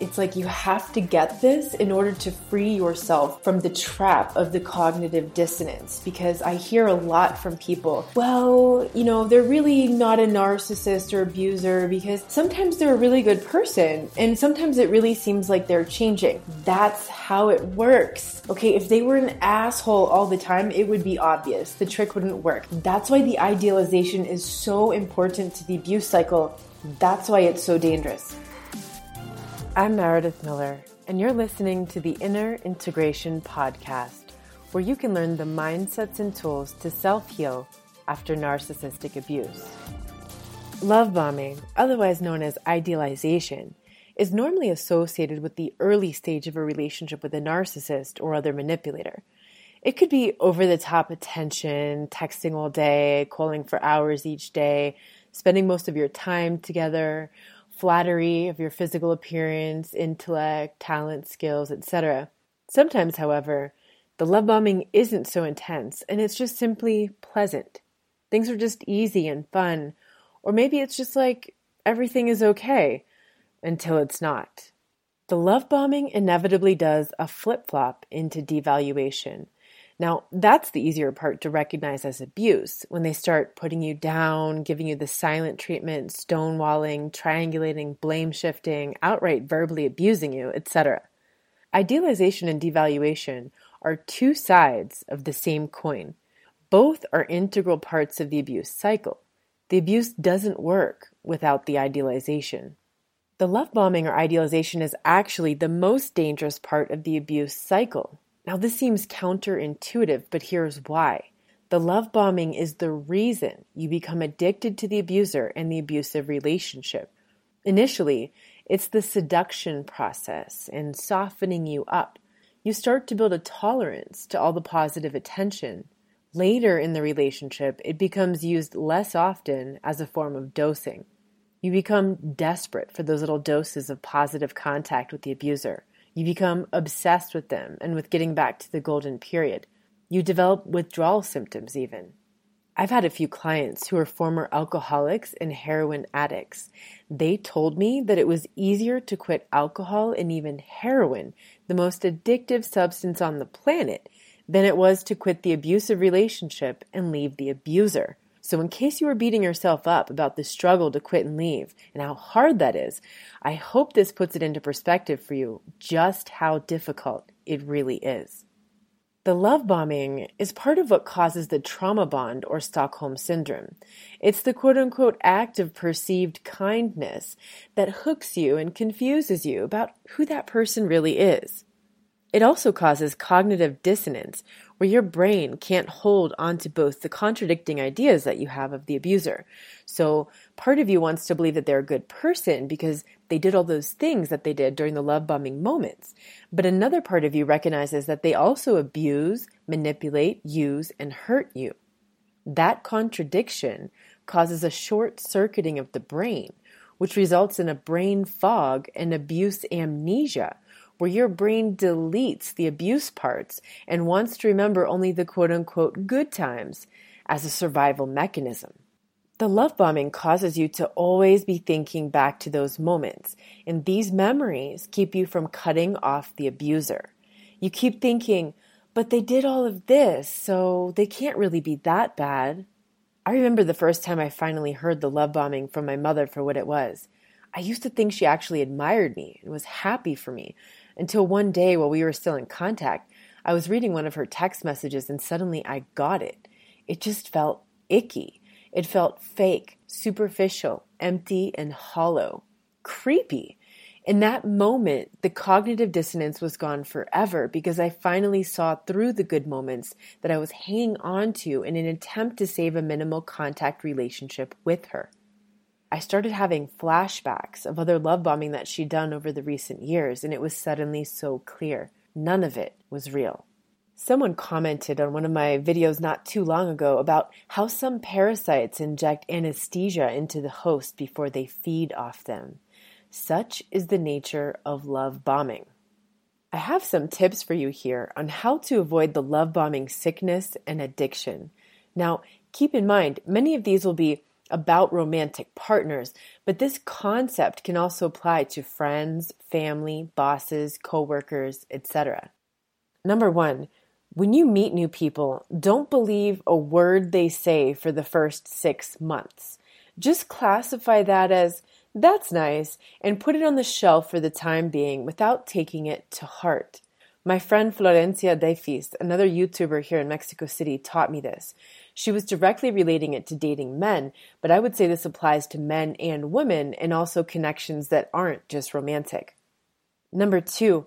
It's like you have to get this in order to free yourself from the trap of the cognitive dissonance. Because I hear a lot from people, well, you know, they're really not a narcissist or abuser because sometimes they're a really good person and sometimes it really seems like they're changing. That's how it works. Okay, if they were an asshole all the time, it would be obvious. The trick wouldn't work. That's why the idealization is so important to the abuse cycle. That's why it's so dangerous. I'm Meredith Miller, and you're listening to the Inner Integration Podcast, where you can learn the mindsets and tools to self heal after narcissistic abuse. Love bombing, otherwise known as idealization, is normally associated with the early stage of a relationship with a narcissist or other manipulator. It could be over the top attention, texting all day, calling for hours each day, spending most of your time together, flattery of your physical appearance, intellect, talent, skills, etc. Sometimes, however, the love bombing isn't so intense and it's just simply pleasant. Things are just easy and fun, or maybe it's just like everything is okay until it's not. The love bombing inevitably does a flip flop into devaluation now, that's the easier part to recognize as abuse when they start putting you down, giving you the silent treatment, stonewalling, triangulating, blame shifting, outright verbally abusing you, etc. Idealization and devaluation are two sides of the same coin. Both are integral parts of the abuse cycle. The abuse doesn't work without the idealization. The love bombing or idealization is actually the most dangerous part of the abuse cycle now, this seems counterintuitive, but here's why. The love bombing is the reason you become addicted to the abuser and the abusive relationship. Initially, it's the seduction process and softening you up. You start to build a tolerance to all the positive attention. Later in the relationship, it becomes used less often as a form of dosing. You become desperate for those little doses of positive contact with the abuser. You become obsessed with them and with getting back to the golden period. You develop withdrawal symptoms, even. I've had a few clients who are former alcoholics and heroin addicts. They told me that it was easier to quit alcohol and even heroin, the most addictive substance on the planet, than it was to quit the abusive relationship and leave the abuser. So, in case you are beating yourself up about the struggle to quit and leave and how hard that is, I hope this puts it into perspective for you just how difficult it really is. The love bombing is part of what causes the trauma bond or Stockholm syndrome. It's the quote unquote act of perceived kindness that hooks you and confuses you about who that person really is. It also causes cognitive dissonance, where your brain can't hold onto both the contradicting ideas that you have of the abuser. So, part of you wants to believe that they're a good person because they did all those things that they did during the love bombing moments. But another part of you recognizes that they also abuse, manipulate, use, and hurt you. That contradiction causes a short circuiting of the brain, which results in a brain fog and abuse amnesia where your brain deletes the abuse parts and wants to remember only the quote unquote good times as a survival mechanism. The love bombing causes you to always be thinking back to those moments, and these memories keep you from cutting off the abuser. You keep thinking, but they did all of this, so they can't really be that bad. I remember the first time I finally heard the love bombing from my mother for what it was. I used to think she actually admired me and was happy for me, until one day while we were still in contact, I was reading one of her text messages and suddenly I got it. It just felt icky. It felt fake, superficial, empty, and hollow. Creepy. In that moment, the cognitive dissonance was gone forever because I finally saw through the good moments that I was hanging on to in an attempt to save a minimal contact relationship with her. I started having flashbacks of other love bombing that she'd done over the recent years, and it was suddenly so clear. None of it was real. Someone commented on one of my videos not too long ago about how some parasites inject anesthesia into the host before they feed off them. Such is the nature of love bombing. I have some tips for you here on how to avoid the love bombing sickness and addiction. Now, keep in mind, many of these will be about romantic partners, but this concept can also apply to friends, family, bosses, coworkers, etc. Number one, when you meet new people, don't believe a word they say for the first six months. Just classify that as that's nice and put it on the shelf for the time being without taking it to heart. My friend Florencia Defis, another YouTuber here in Mexico City, taught me this. She was directly relating it to dating men, but I would say this applies to men and women and also connections that aren't just romantic. Number two,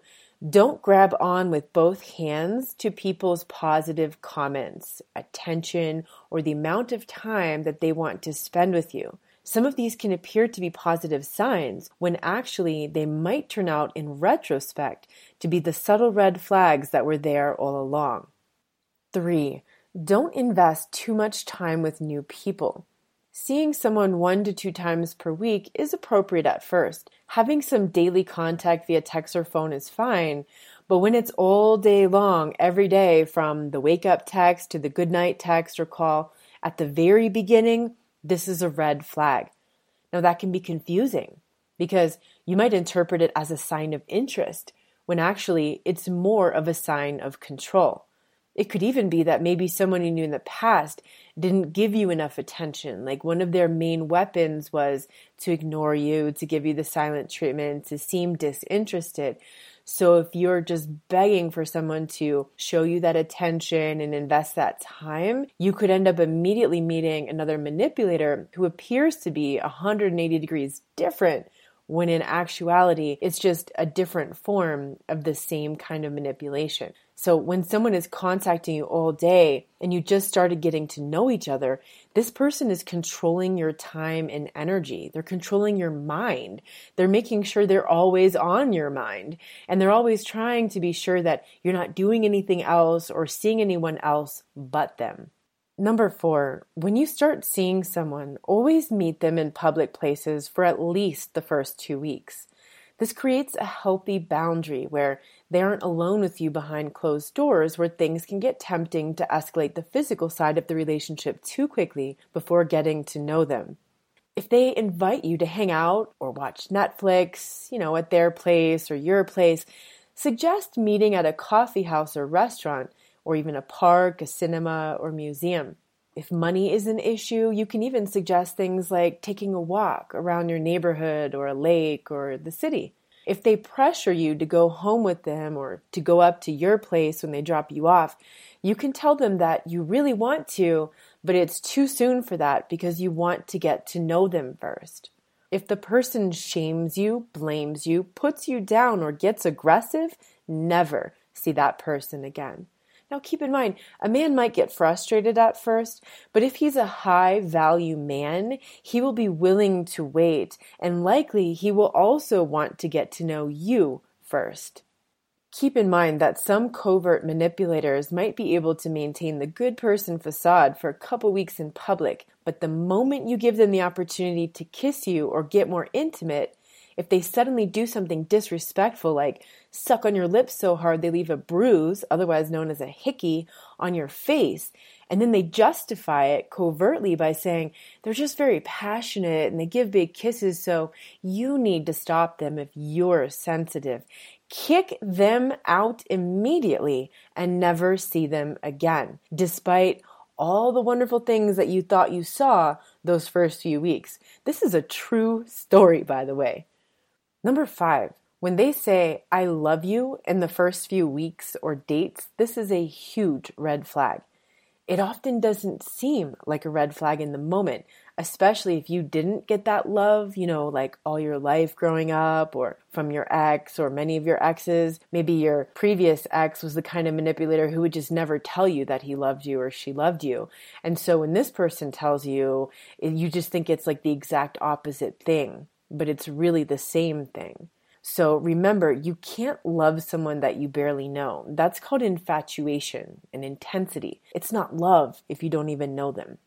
don't grab on with both hands to people's positive comments, attention, or the amount of time that they want to spend with you. Some of these can appear to be positive signs when actually they might turn out in retrospect to be the subtle red flags that were there all along. 3. Don't invest too much time with new people. Seeing someone one to two times per week is appropriate at first. Having some daily contact via text or phone is fine, but when it's all day long, every day, from the wake up text to the good night text or call, at the very beginning, this is a red flag. Now, that can be confusing because you might interpret it as a sign of interest when actually it's more of a sign of control. It could even be that maybe someone you knew in the past didn't give you enough attention. Like one of their main weapons was to ignore you, to give you the silent treatment, to seem disinterested. So if you're just begging for someone to show you that attention and invest that time, you could end up immediately meeting another manipulator who appears to be 180 degrees different when in actuality, it's just a different form of the same kind of manipulation. So when someone is contacting you all day and you just started getting to know each other, this person is controlling your time and energy. They're controlling your mind. They're making sure they're always on your mind. And they're always trying to be sure that you're not doing anything else or seeing anyone else but them. Number four, when you start seeing someone, always meet them in public places for at least the first two weeks. This creates a healthy boundary where they aren't alone with you behind closed doors where things can get tempting to escalate the physical side of the relationship too quickly before getting to know them. If they invite you to hang out or watch Netflix, you know, at their place or your place, suggest meeting at a coffee house or restaurant or even a park, a cinema, or museum. If money is an issue, you can even suggest things like taking a walk around your neighborhood or a lake or the city. If they pressure you to go home with them or to go up to your place when they drop you off, you can tell them that you really want to, but it's too soon for that because you want to get to know them first. If the person shames you, blames you, puts you down, or gets aggressive, never see that person again. Now, keep in mind, a man might get frustrated at first, but if he's a high value man, he will be willing to wait, and likely he will also want to get to know you first. Keep in mind that some covert manipulators might be able to maintain the good person facade for a couple weeks in public, but the moment you give them the opportunity to kiss you or get more intimate, if they suddenly do something disrespectful like suck on your lips so hard they leave a bruise, otherwise known as a hickey, on your face, and then they justify it covertly by saying they're just very passionate and they give big kisses, so you need to stop them if you're sensitive. Kick them out immediately and never see them again, despite all the wonderful things that you thought you saw those first few weeks. This is a true story, by the way. Number five, when they say, I love you in the first few weeks or dates, this is a huge red flag. It often doesn't seem like a red flag in the moment, especially if you didn't get that love, you know, like all your life growing up or from your ex or many of your exes. Maybe your previous ex was the kind of manipulator who would just never tell you that he loved you or she loved you. And so when this person tells you, you just think it's like the exact opposite thing but it's really the same thing. So remember, you can't love someone that you barely know. That's called infatuation and intensity. It's not love if you don't even know them.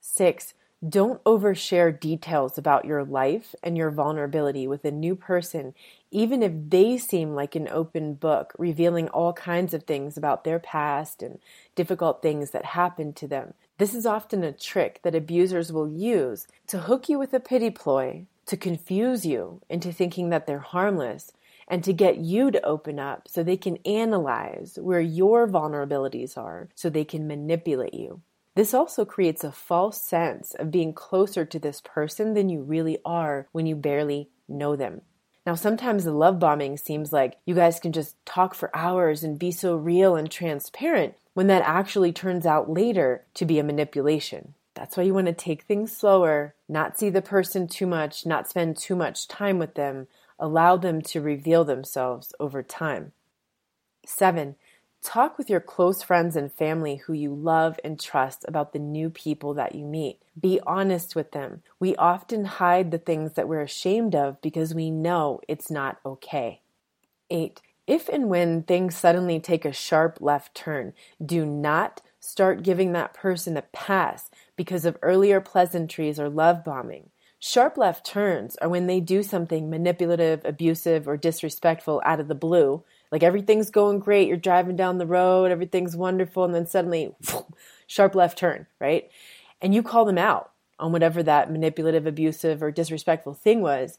Six, don't overshare details about your life and your vulnerability with a new person, even if they seem like an open book, revealing all kinds of things about their past and difficult things that happened to them. This is often a trick that abusers will use to hook you with a pity ploy, to confuse you into thinking that they're harmless, and to get you to open up so they can analyze where your vulnerabilities are so they can manipulate you. This also creates a false sense of being closer to this person than you really are when you barely know them. Now, sometimes the love bombing seems like you guys can just talk for hours and be so real and transparent when that actually turns out later to be a manipulation. That's why you want to take things slower, not see the person too much, not spend too much time with them, allow them to reveal themselves over time. Seven, Talk with your close friends and family who you love and trust about the new people that you meet. Be honest with them. We often hide the things that we're ashamed of because we know it's not okay. 8. If and when things suddenly take a sharp left turn, do not start giving that person a pass because of earlier pleasantries or love bombing. Sharp left turns are when they do something manipulative, abusive, or disrespectful out of the blue like everything's going great, you're driving down the road, everything's wonderful, and then suddenly, sharp left turn, right? And you call them out on whatever that manipulative, abusive, or disrespectful thing was.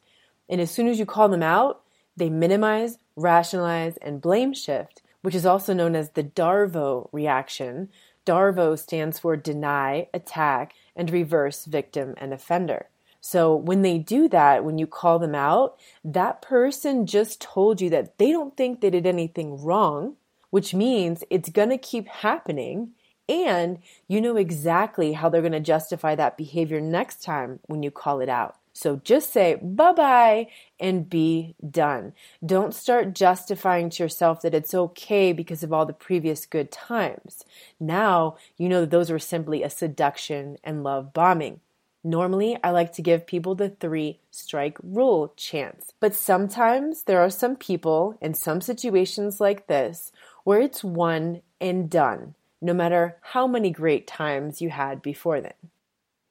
And as soon as you call them out, they minimize, rationalize, and blame shift, which is also known as the Darvo reaction. Darvo stands for deny, attack, and reverse victim and offender. So when they do that, when you call them out, that person just told you that they don't think they did anything wrong, which means it's going to keep happening. And you know exactly how they're going to justify that behavior next time when you call it out. So just say bye bye and be done. Don't start justifying to yourself that it's okay because of all the previous good times. Now you know that those were simply a seduction and love bombing. Normally, I like to give people the three strike rule chance. But sometimes there are some people in some situations like this where it's one and done, no matter how many great times you had before then.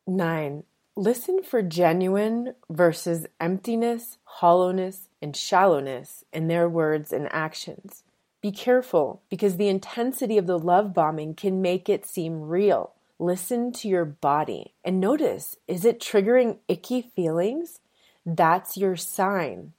Nine, listen for genuine versus emptiness, hollowness, and shallowness in their words and actions. Be careful because the intensity of the love bombing can make it seem real. Listen to your body and notice is it triggering icky feelings? That's your sign.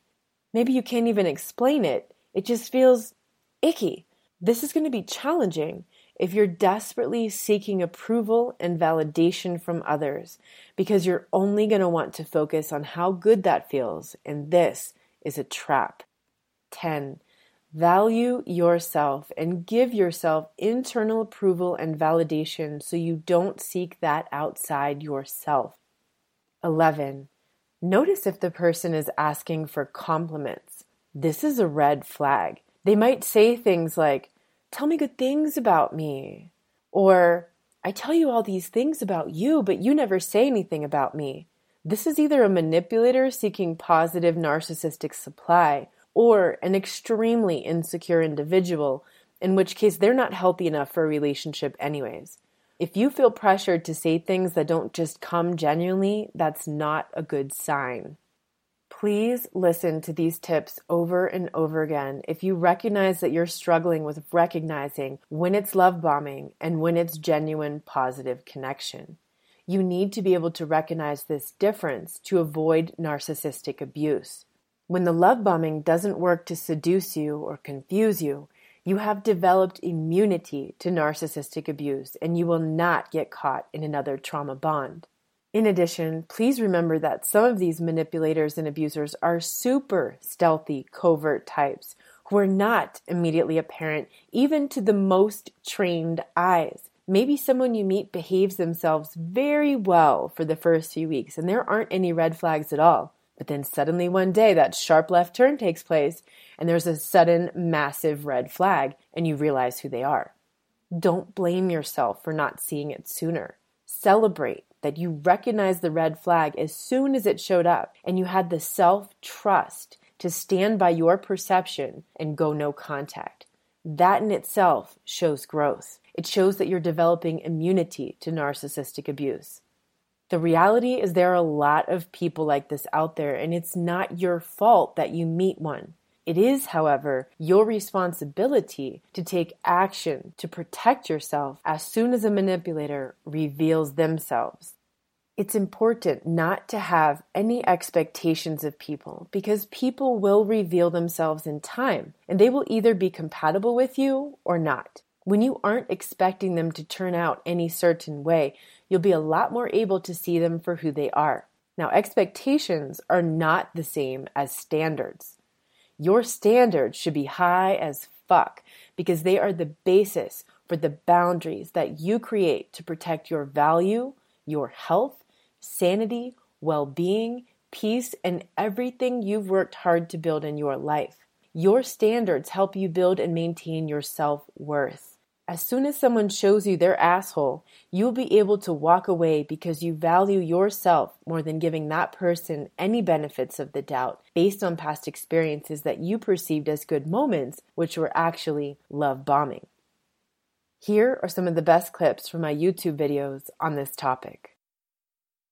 Maybe you can't even explain it, it just feels icky. This is going to be challenging if you're desperately seeking approval and validation from others because you're only going to want to focus on how good that feels, and this is a trap. 10. Value yourself and give yourself internal approval and validation so you don't seek that outside yourself. 11. Notice if the person is asking for compliments. This is a red flag. They might say things like, Tell me good things about me. Or, I tell you all these things about you, but you never say anything about me. This is either a manipulator seeking positive narcissistic supply or an extremely insecure individual, in which case they're not healthy enough for a relationship, anyways. If you feel pressured to say things that don't just come genuinely, that's not a good sign. Please listen to these tips over and over again if you recognize that you're struggling with recognizing when it's love bombing and when it's genuine positive connection. You need to be able to recognize this difference to avoid narcissistic abuse. When the love bombing doesn't work to seduce you or confuse you, you have developed immunity to narcissistic abuse and you will not get caught in another trauma bond. In addition, please remember that some of these manipulators and abusers are super stealthy, covert types who are not immediately apparent even to the most trained eyes. Maybe someone you meet behaves themselves very well for the first few weeks and there aren't any red flags at all. But then suddenly one day that sharp left turn takes place and there's a sudden massive red flag and you realize who they are. Don't blame yourself for not seeing it sooner. Celebrate that you recognized the red flag as soon as it showed up and you had the self trust to stand by your perception and go no contact. That in itself shows growth. It shows that you're developing immunity to narcissistic abuse. The reality is there are a lot of people like this out there, and it's not your fault that you meet one. It is, however, your responsibility to take action to protect yourself as soon as a manipulator reveals themselves. It's important not to have any expectations of people because people will reveal themselves in time and they will either be compatible with you or not. When you aren't expecting them to turn out any certain way, you'll be a lot more able to see them for who they are. Now, expectations are not the same as standards. Your standards should be high as fuck because they are the basis for the boundaries that you create to protect your value, your health, sanity, well being, peace, and everything you've worked hard to build in your life. Your standards help you build and maintain your self worth. As soon as someone shows you their asshole, you'll be able to walk away because you value yourself more than giving that person any benefits of the doubt based on past experiences that you perceived as good moments, which were actually love bombing. Here are some of the best clips from my YouTube videos on this topic.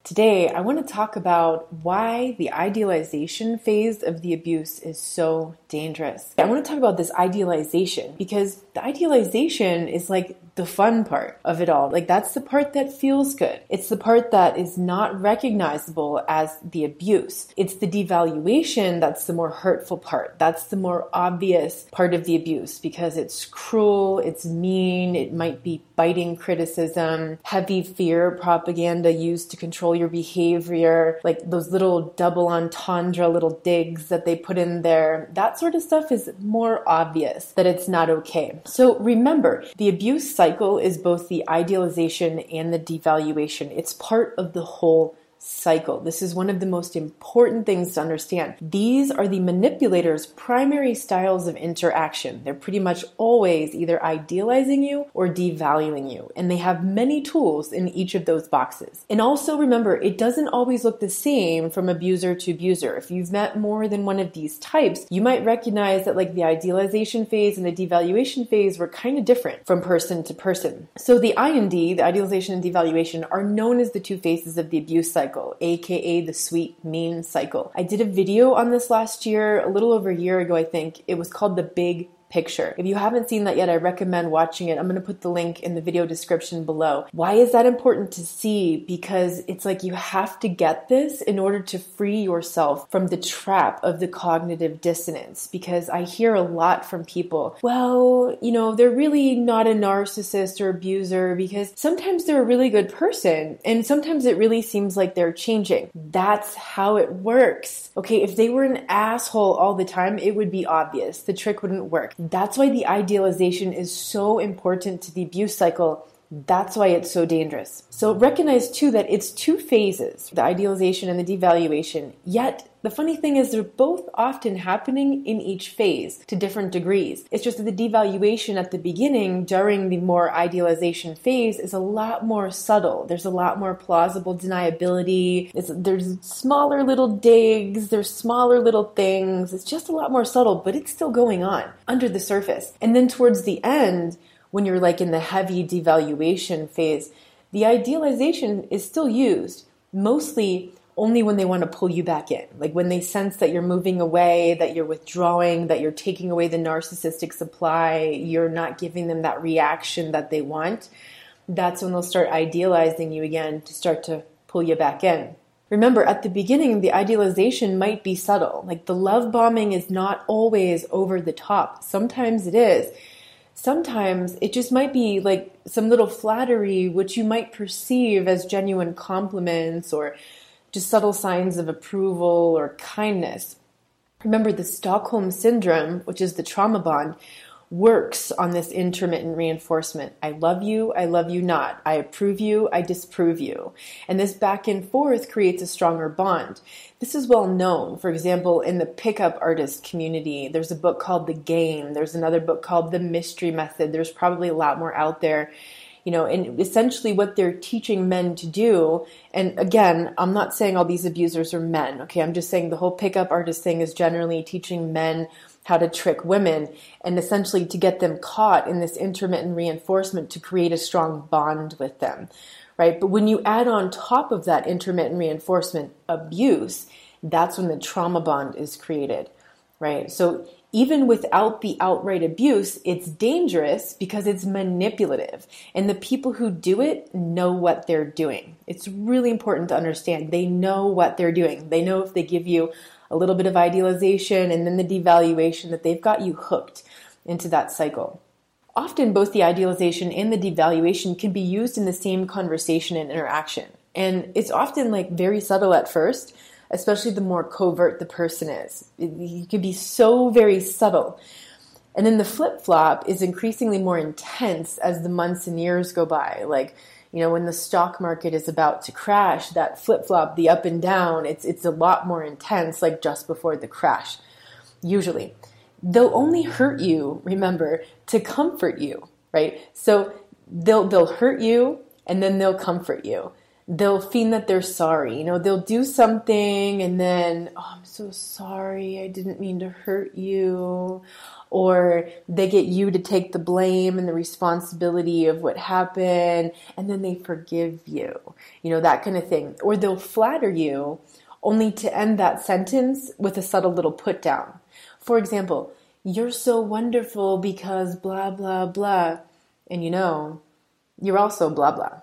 Today, I want to talk about why the idealization phase of the abuse is so dangerous. I want to talk about this idealization because the idealization is like the fun part of it all. Like that's the part that feels good. It's the part that is not recognizable as the abuse. It's the devaluation that's the more hurtful part. That's the more obvious part of the abuse because it's cruel, it's mean, it might be biting criticism, heavy fear propaganda used to control your behavior, like those little double entendre little digs that they put in there. That sort of stuff is more obvious that it's not okay. So remember, the abuse cycle cycle is both the idealization and the devaluation. It's part of the whole cycle. This is one of the most important things to understand. These are the manipulator's primary styles of interaction. They're pretty much always either idealizing you or devaluing you, and they have many tools in each of those boxes. And also remember, it doesn't always look the same from abuser to abuser. If you've met more than one of these types, you might recognize that like the idealization phase and the devaluation phase were kind of different from person to person. So the IND, the idealization and devaluation, are known as the two phases of the abuse cycle cycle, aka the sweet mean cycle. I did a video on this last year, a little over a year ago, I think. It was called The Big picture. If you haven't seen that yet, I recommend watching it. I'm going to put the link in the video description below. Why is that important to see? Because it's like you have to get this in order to free yourself from the trap of the cognitive dissonance. Because I hear a lot from people, well, you know, they're really not a narcissist or abuser because sometimes they're a really good person and sometimes it really seems like they're changing. That's how it works. Okay, if they were an asshole all the time, it would be obvious. The trick wouldn't work. That's why the idealization is so important to the abuse cycle. That's why it's so dangerous. So recognize too that it's two phases the idealization and the devaluation. Yet the funny thing is, they're both often happening in each phase to different degrees. It's just that the devaluation at the beginning, during the more idealization phase, is a lot more subtle. There's a lot more plausible deniability. It's, there's smaller little digs, there's smaller little things. It's just a lot more subtle, but it's still going on under the surface. And then towards the end, when you're like in the heavy devaluation phase, the idealization is still used, mostly only when they want to pull you back in. Like when they sense that you're moving away, that you're withdrawing, that you're taking away the narcissistic supply, you're not giving them that reaction that they want. That's when they'll start idealizing you again to start to pull you back in. Remember, at the beginning, the idealization might be subtle. Like the love bombing is not always over the top. Sometimes it is. Sometimes it just might be like some little flattery, which you might perceive as genuine compliments or just subtle signs of approval or kindness. Remember, the Stockholm Syndrome, which is the trauma bond, works on this intermittent reinforcement. I love you, I love you not. I approve you, I disapprove you. And this back and forth creates a stronger bond. This is well known. For example, in the pickup artist community, there's a book called The Game, there's another book called The Mystery Method. There's probably a lot more out there you know, and essentially what they're teaching men to do. And again, I'm not saying all these abusers are men, okay? I'm just saying the whole pickup artist thing is generally teaching men how to trick women and essentially to get them caught in this intermittent reinforcement to create a strong bond with them, right? But when you add on top of that intermittent reinforcement abuse, that's when the trauma bond is created, right? So even without the outright abuse, it's dangerous because it's manipulative. And the people who do it know what they're doing. It's really important to understand. They know what they're doing. They know if they give you a little bit of idealization and then the devaluation that they've got you hooked into that cycle. Often, both the idealization and the devaluation can be used in the same conversation and interaction. And it's often like very subtle at first, especially the more covert the person is. It can be so very subtle. And then the flip flop is increasingly more intense as the months and years go by. Like, you know, when the stock market is about to crash, that flip flop, the up and down, it's, it's a lot more intense, like just before the crash, usually. They'll only hurt you, remember, to comfort you, right? So they'll, they'll hurt you and then they'll comfort you they'll feign that they're sorry. You know, they'll do something and then, oh, I'm so sorry. I didn't mean to hurt you. Or they get you to take the blame and the responsibility of what happened and then they forgive you. You know, that kind of thing. Or they'll flatter you only to end that sentence with a subtle little put down. For example, you're so wonderful because blah, blah, blah. And you know, you're also blah, blah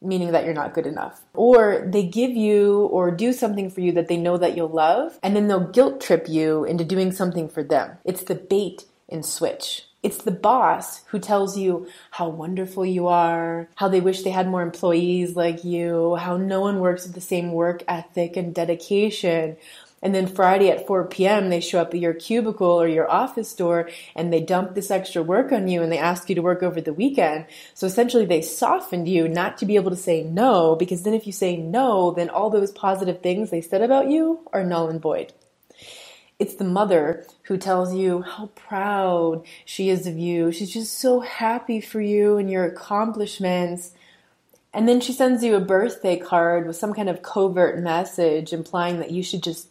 meaning that you're not good enough. Or they give you or do something for you that they know that you'll love, and then they'll guilt trip you into doing something for them. It's the bait and switch. It's the boss who tells you how wonderful you are, how they wish they had more employees like you, how no one works with the same work ethic and dedication, and then Friday at 4 p.m., they show up at your cubicle or your office door and they dump this extra work on you and they ask you to work over the weekend. So essentially, they softened you not to be able to say no, because then if you say no, then all those positive things they said about you are null and void. It's the mother who tells you how proud she is of you. She's just so happy for you and your accomplishments. And then she sends you a birthday card with some kind of covert message implying that you should just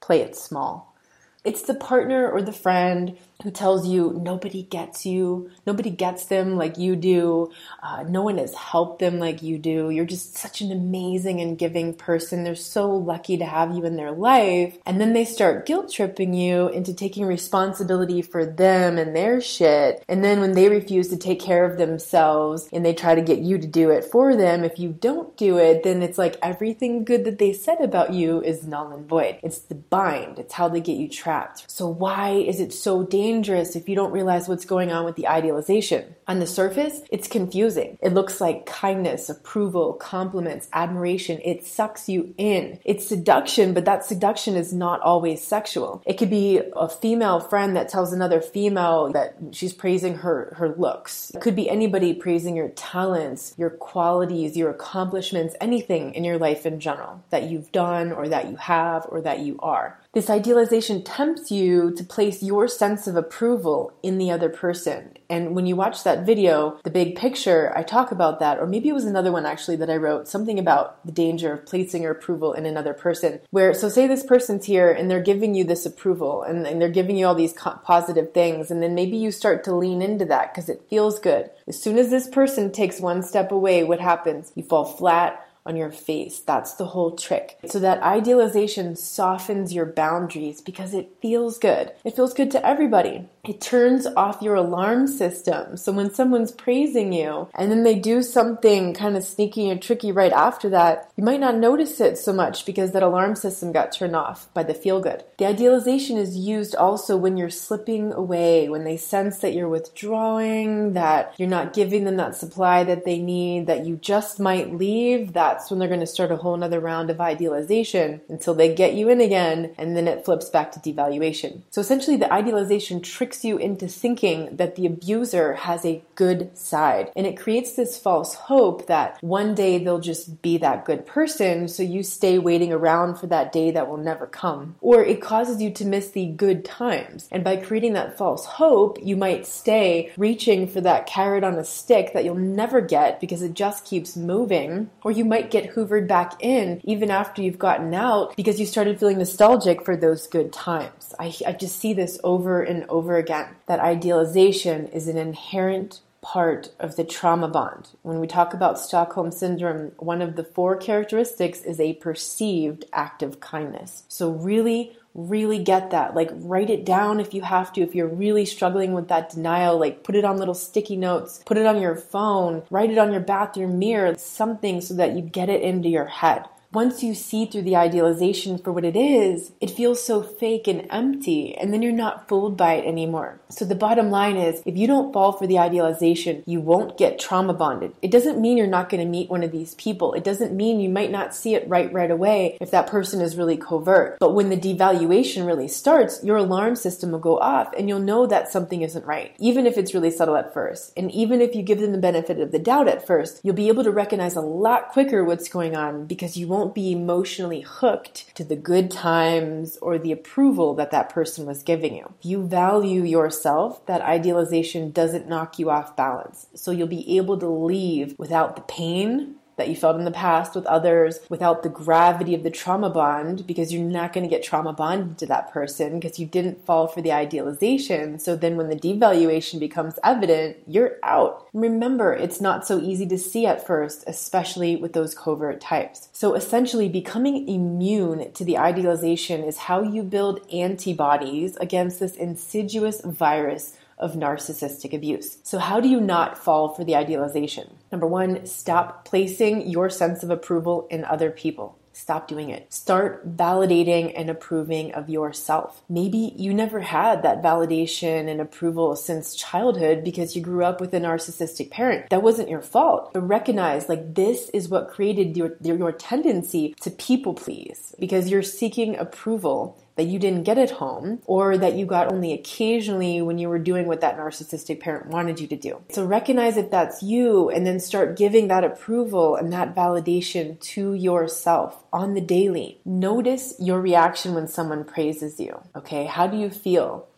play it small. It's the partner or the friend who tells you nobody gets you, nobody gets them like you do, uh, no one has helped them like you do. You're just such an amazing and giving person. They're so lucky to have you in their life. And then they start guilt tripping you into taking responsibility for them and their shit. And then when they refuse to take care of themselves and they try to get you to do it for them, if you don't do it, then it's like everything good that they said about you is null and void. It's the bind, it's how they get you trapped. So, why is it so dangerous? Dangerous if you don't realize what's going on with the idealization. On the surface, it's confusing. It looks like kindness, approval, compliments, admiration. It sucks you in. It's seduction, but that seduction is not always sexual. It could be a female friend that tells another female that she's praising her, her looks. It could be anybody praising your talents, your qualities, your accomplishments, anything in your life in general that you've done or that you have or that you are. This idealization tempts you to place your sense of approval in the other person. And when you watch that video, the big picture, I talk about that, or maybe it was another one actually that I wrote, something about the danger of placing your approval in another person. Where, so say this person's here and they're giving you this approval and, and they're giving you all these co- positive things, and then maybe you start to lean into that because it feels good. As soon as this person takes one step away, what happens? You fall flat on your face. That's the whole trick. So that idealization softens your boundaries because it feels good. It feels good to everybody. It turns off your alarm system. So when someone's praising you and then they do something kind of sneaky and tricky right after that, you might not notice it so much because that alarm system got turned off by the feel good. The idealization is used also when you're slipping away, when they sense that you're withdrawing, that you're not giving them that supply that they need, that you just might leave, that's when they're going to start a whole nother round of idealization until they get you in again, and then it flips back to devaluation. So essentially, the idealization tricks you into thinking that the abuser has a good side, and it creates this false hope that one day they'll just be that good person, so you stay waiting around for that day that will never come. Or it causes you to miss the good times, and by creating that false hope, you might stay reaching for that carrot on a stick that you'll never get because it just keeps moving, or you might get hoovered back in even after you've gotten out because you started feeling nostalgic for those good times. I, I just see this over and over again. That idealization is an inherent part of the trauma bond. When we talk about Stockholm Syndrome, one of the four characteristics is a perceived act of kindness. So, really, really get that. Like, write it down if you have to. If you're really struggling with that denial, like, put it on little sticky notes, put it on your phone, write it on your bathroom mirror, something so that you get it into your head once you see through the idealization for what it is, it feels so fake and empty, and then you're not fooled by it anymore. So the bottom line is if you don't fall for the idealization, you won't get trauma bonded. It doesn't mean you're not going to meet one of these people. It doesn't mean you might not see it right right away if that person is really covert. But when the devaluation really starts, your alarm system will go off and you'll know that something isn't right, even if it's really subtle at first. And even if you give them the benefit of the doubt at first, you'll be able to recognize a lot quicker what's going on because you won't won't be emotionally hooked to the good times or the approval that that person was giving you. If you value yourself, that idealization doesn't knock you off balance. So you'll be able to leave without the pain that you felt in the past with others without the gravity of the trauma bond because you're not going to get trauma bonded to that person because you didn't fall for the idealization. So then when the devaluation becomes evident, you're out. remember, it's not so easy to see at first, especially with those covert types. So essentially, becoming immune to the idealization is how you build antibodies against this insidious virus of narcissistic abuse. So, how do you not fall for the idealization? Number one, stop placing your sense of approval in other people. Stop doing it. Start validating and approving of yourself. Maybe you never had that validation and approval since childhood because you grew up with a narcissistic parent. That wasn't your fault. But recognize like this is what created your, your tendency to people please because you're seeking approval that you didn't get at home or that you got only occasionally when you were doing what that narcissistic parent wanted you to do. So recognize if that's you and then start giving that approval and that validation to yourself on the daily. Notice your reaction when someone praises you. Okay, how do you feel?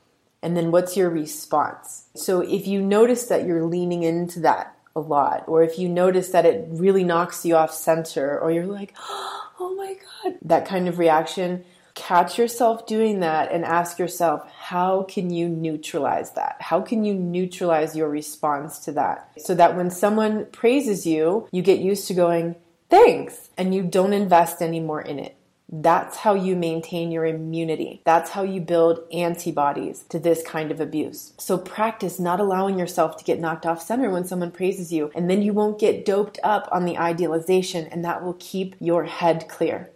And then what's your response? So if you notice that you're leaning into that a lot, or if you notice that it really knocks you off center, or you're like, oh my God, that kind of reaction, catch yourself doing that and ask yourself, how can you neutralize that? How can you neutralize your response to that? So that when someone praises you, you get used to going, thanks, and you don't invest anymore in it. That's how you maintain your immunity. That's how you build antibodies to this kind of abuse. So practice not allowing yourself to get knocked off center when someone praises you, and then you won't get doped up on the idealization, and that will keep your head clear.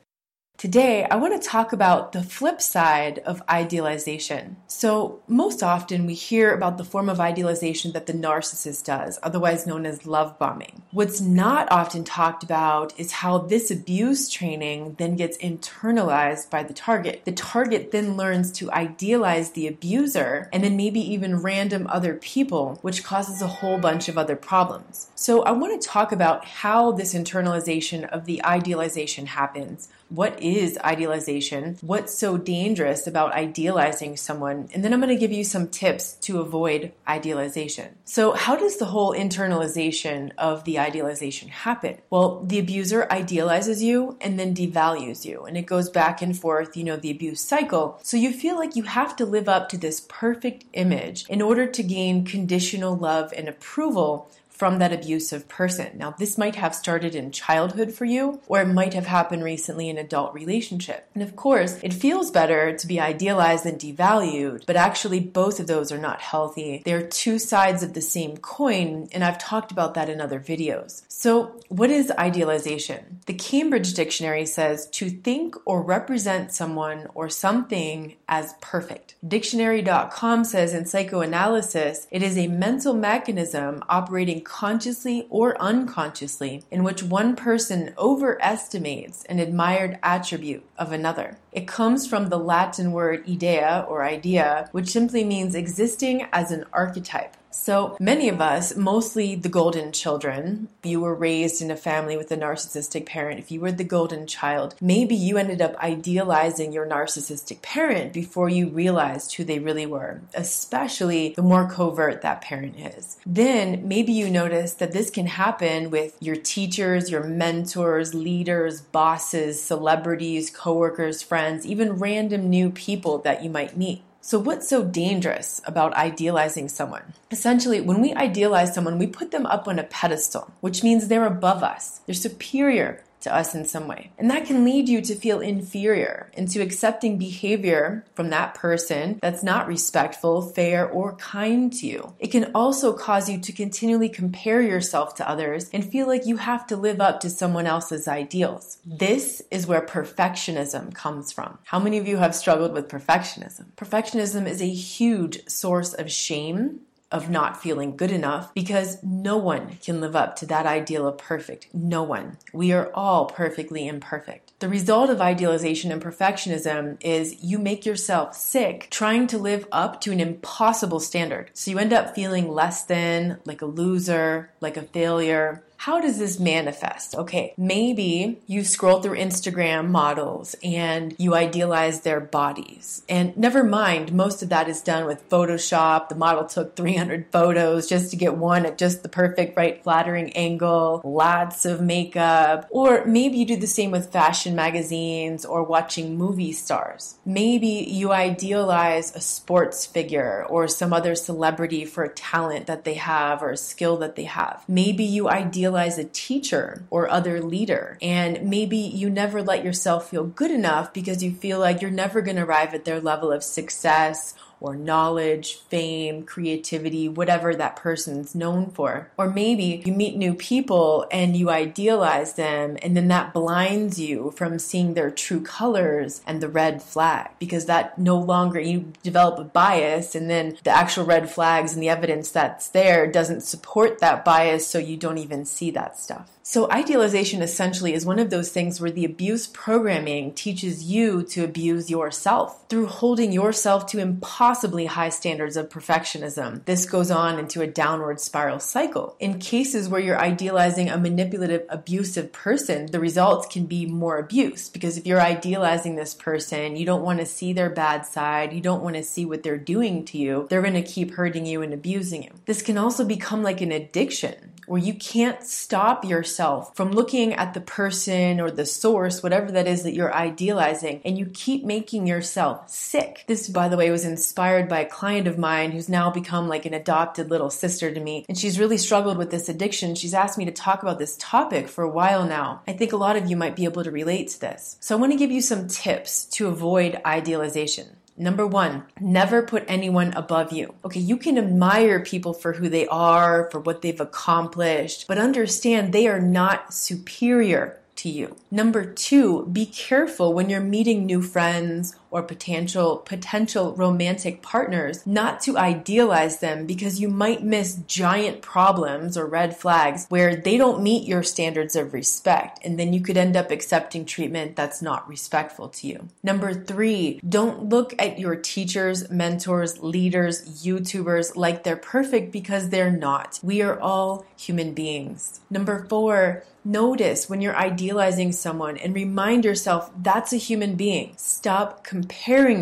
Today, I want to talk about the flip side of idealization. So, most often we hear about the form of idealization that the narcissist does, otherwise known as love bombing. What's not often talked about is how this abuse training then gets internalized by the target. The target then learns to idealize the abuser and then maybe even random other people, which causes a whole bunch of other problems. So, I want to talk about how this internalization of the idealization happens what is idealization? What's so dangerous about idealizing someone? And then I'm going to give you some tips to avoid idealization. So, how does the whole internalization of the idealization happen? Well, the abuser idealizes you and then devalues you, and it goes back and forth, you know, the abuse cycle. So, you feel like you have to live up to this perfect image in order to gain conditional love and approval from that abusive person. Now, this might have started in childhood for you, or it might have happened recently in adult relationship. And of course, it feels better to be idealized than devalued, but actually both of those are not healthy. They're two sides of the same coin, and I've talked about that in other videos. So, what is idealization? The Cambridge Dictionary says to think or represent someone or something as perfect. Dictionary.com says in psychoanalysis, it is a mental mechanism operating consciously or unconsciously, in which one person overestimates an admired attribute of another. It comes from the Latin word idea or idea, which simply means existing as an archetype. So many of us, mostly the golden children, you were raised in a family with a narcissistic parent. If you were the golden child, maybe you ended up idealizing your narcissistic parent before you realized who they really were, especially the more covert that parent is. Then maybe you notice that this can happen with your teachers, your mentors, leaders, bosses, celebrities, coworkers, friends, even random new people that you might meet. So, what's so dangerous about idealizing someone? Essentially, when we idealize someone, we put them up on a pedestal, which means they're above us, they're superior to us in some way. And that can lead you to feel inferior into accepting behavior from that person that's not respectful, fair, or kind to you. It can also cause you to continually compare yourself to others and feel like you have to live up to someone else's ideals. This is where perfectionism comes from. How many of you have struggled with perfectionism? Perfectionism is a huge source of shame of not feeling good enough because no one can live up to that ideal of perfect. No one. We are all perfectly imperfect. The result of idealization and perfectionism is you make yourself sick trying to live up to an impossible standard. So you end up feeling less than, like a loser, like a failure, how does this manifest? Okay, maybe you scroll through Instagram models and you idealize their bodies. And never mind, most of that is done with Photoshop. The model took 300 photos just to get one at just the perfect, right, flattering angle, lots of makeup. Or maybe you do the same with fashion magazines or watching movie stars. Maybe you idealize a sports figure or some other celebrity for a talent that they have or a skill that they have. Maybe you idealize idealize a teacher or other leader. And maybe you never let yourself feel good enough because you feel like you're never going to arrive at their level of success or knowledge, fame, creativity, whatever that person's known for. Or maybe you meet new people and you idealize them, and then that blinds you from seeing their true colors and the red flag because that no longer you develop a bias, and then the actual red flags and the evidence that's there doesn't support that bias, so you don't even see that stuff. So, idealization essentially is one of those things where the abuse programming teaches you to abuse yourself through holding yourself to impossibly high standards of perfectionism. This goes on into a downward spiral cycle. In cases where you're idealizing a manipulative, abusive person, the results can be more abuse because if you're idealizing this person, you don't want to see their bad side, you don't want to see what they're doing to you, they're going to keep hurting you and abusing you. This can also become like an addiction where you can't stop yourself from looking at the person or the source, whatever that is that you're idealizing, and you keep making yourself sick. This, by the way, was inspired by a client of mine who's now become like an adopted little sister to me, and she's really struggled with this addiction. She's asked me to talk about this topic for a while now. I think a lot of you might be able to relate to this. So I want to give you some tips to avoid idealization. Number one, never put anyone above you. Okay, you can admire people for who they are, for what they've accomplished, but understand they are not superior to you. Number two, be careful when you're meeting new friends or potential potential romantic partners not to idealize them because you might miss giant problems or red flags where they don't meet your standards of respect and then you could end up accepting treatment that's not respectful to you. Number 3, don't look at your teachers, mentors, leaders, YouTubers like they're perfect because they're not. We are all human beings. Number 4, Notice when you're idealizing someone and remind yourself that's a human being. Stop comparing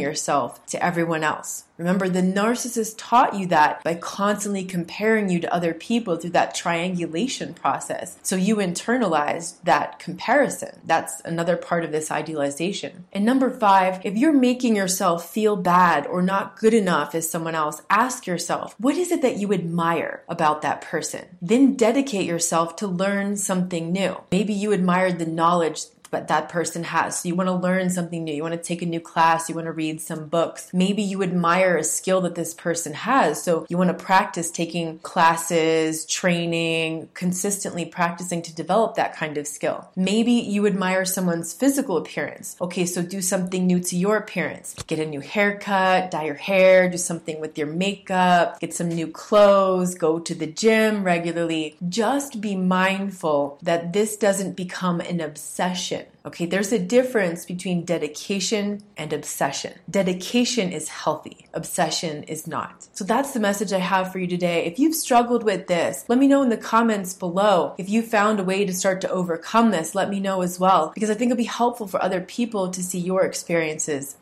yourself to everyone else. Remember, the narcissist taught you that by constantly comparing you to other people through that triangulation process. So you internalized that comparison. That's another part of this idealization. And number five, if you're making yourself feel bad or not good enough as someone else, ask yourself, what is it that you admire about that person? Then dedicate yourself to learn something new. Maybe you admired the knowledge but that person has. So you want to learn something new. You want to take a new class. You want to read some books. Maybe you admire a skill that this person has. So you want to practice taking classes, training, consistently practicing to develop that kind of skill. Maybe you admire someone's physical appearance. Okay, so do something new to your appearance. Get a new haircut, dye your hair, do something with your makeup, get some new clothes, go to the gym regularly. Just be mindful that this doesn't become an obsession Okay, there's a difference between dedication and obsession. Dedication is healthy, obsession is not. So that's the message I have for you today. If you've struggled with this, let me know in the comments below. If you found a way to start to overcome this, let me know as well, because I think it'll be helpful for other people to see your experiences.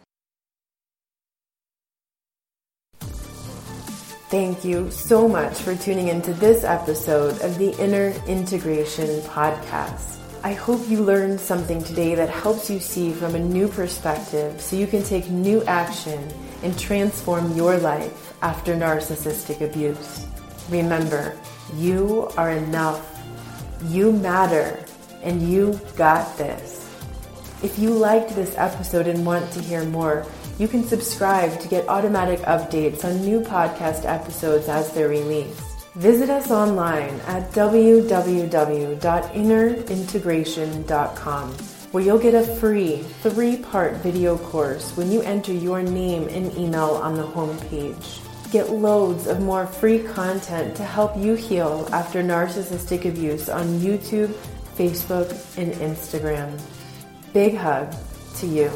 Thank you so much for tuning into this episode of the Inner Integration Podcast. I hope you learned something today that helps you see from a new perspective so you can take new action and transform your life after narcissistic abuse. Remember, you are enough, you matter, and you got this. If you liked this episode and want to hear more, you can subscribe to get automatic updates on new podcast episodes as they're released. Visit us online at www.innerintegration.com where you'll get a free three part video course when you enter your name and email on the homepage. Get loads of more free content to help you heal after narcissistic abuse on YouTube, Facebook, and Instagram. Big hug to you.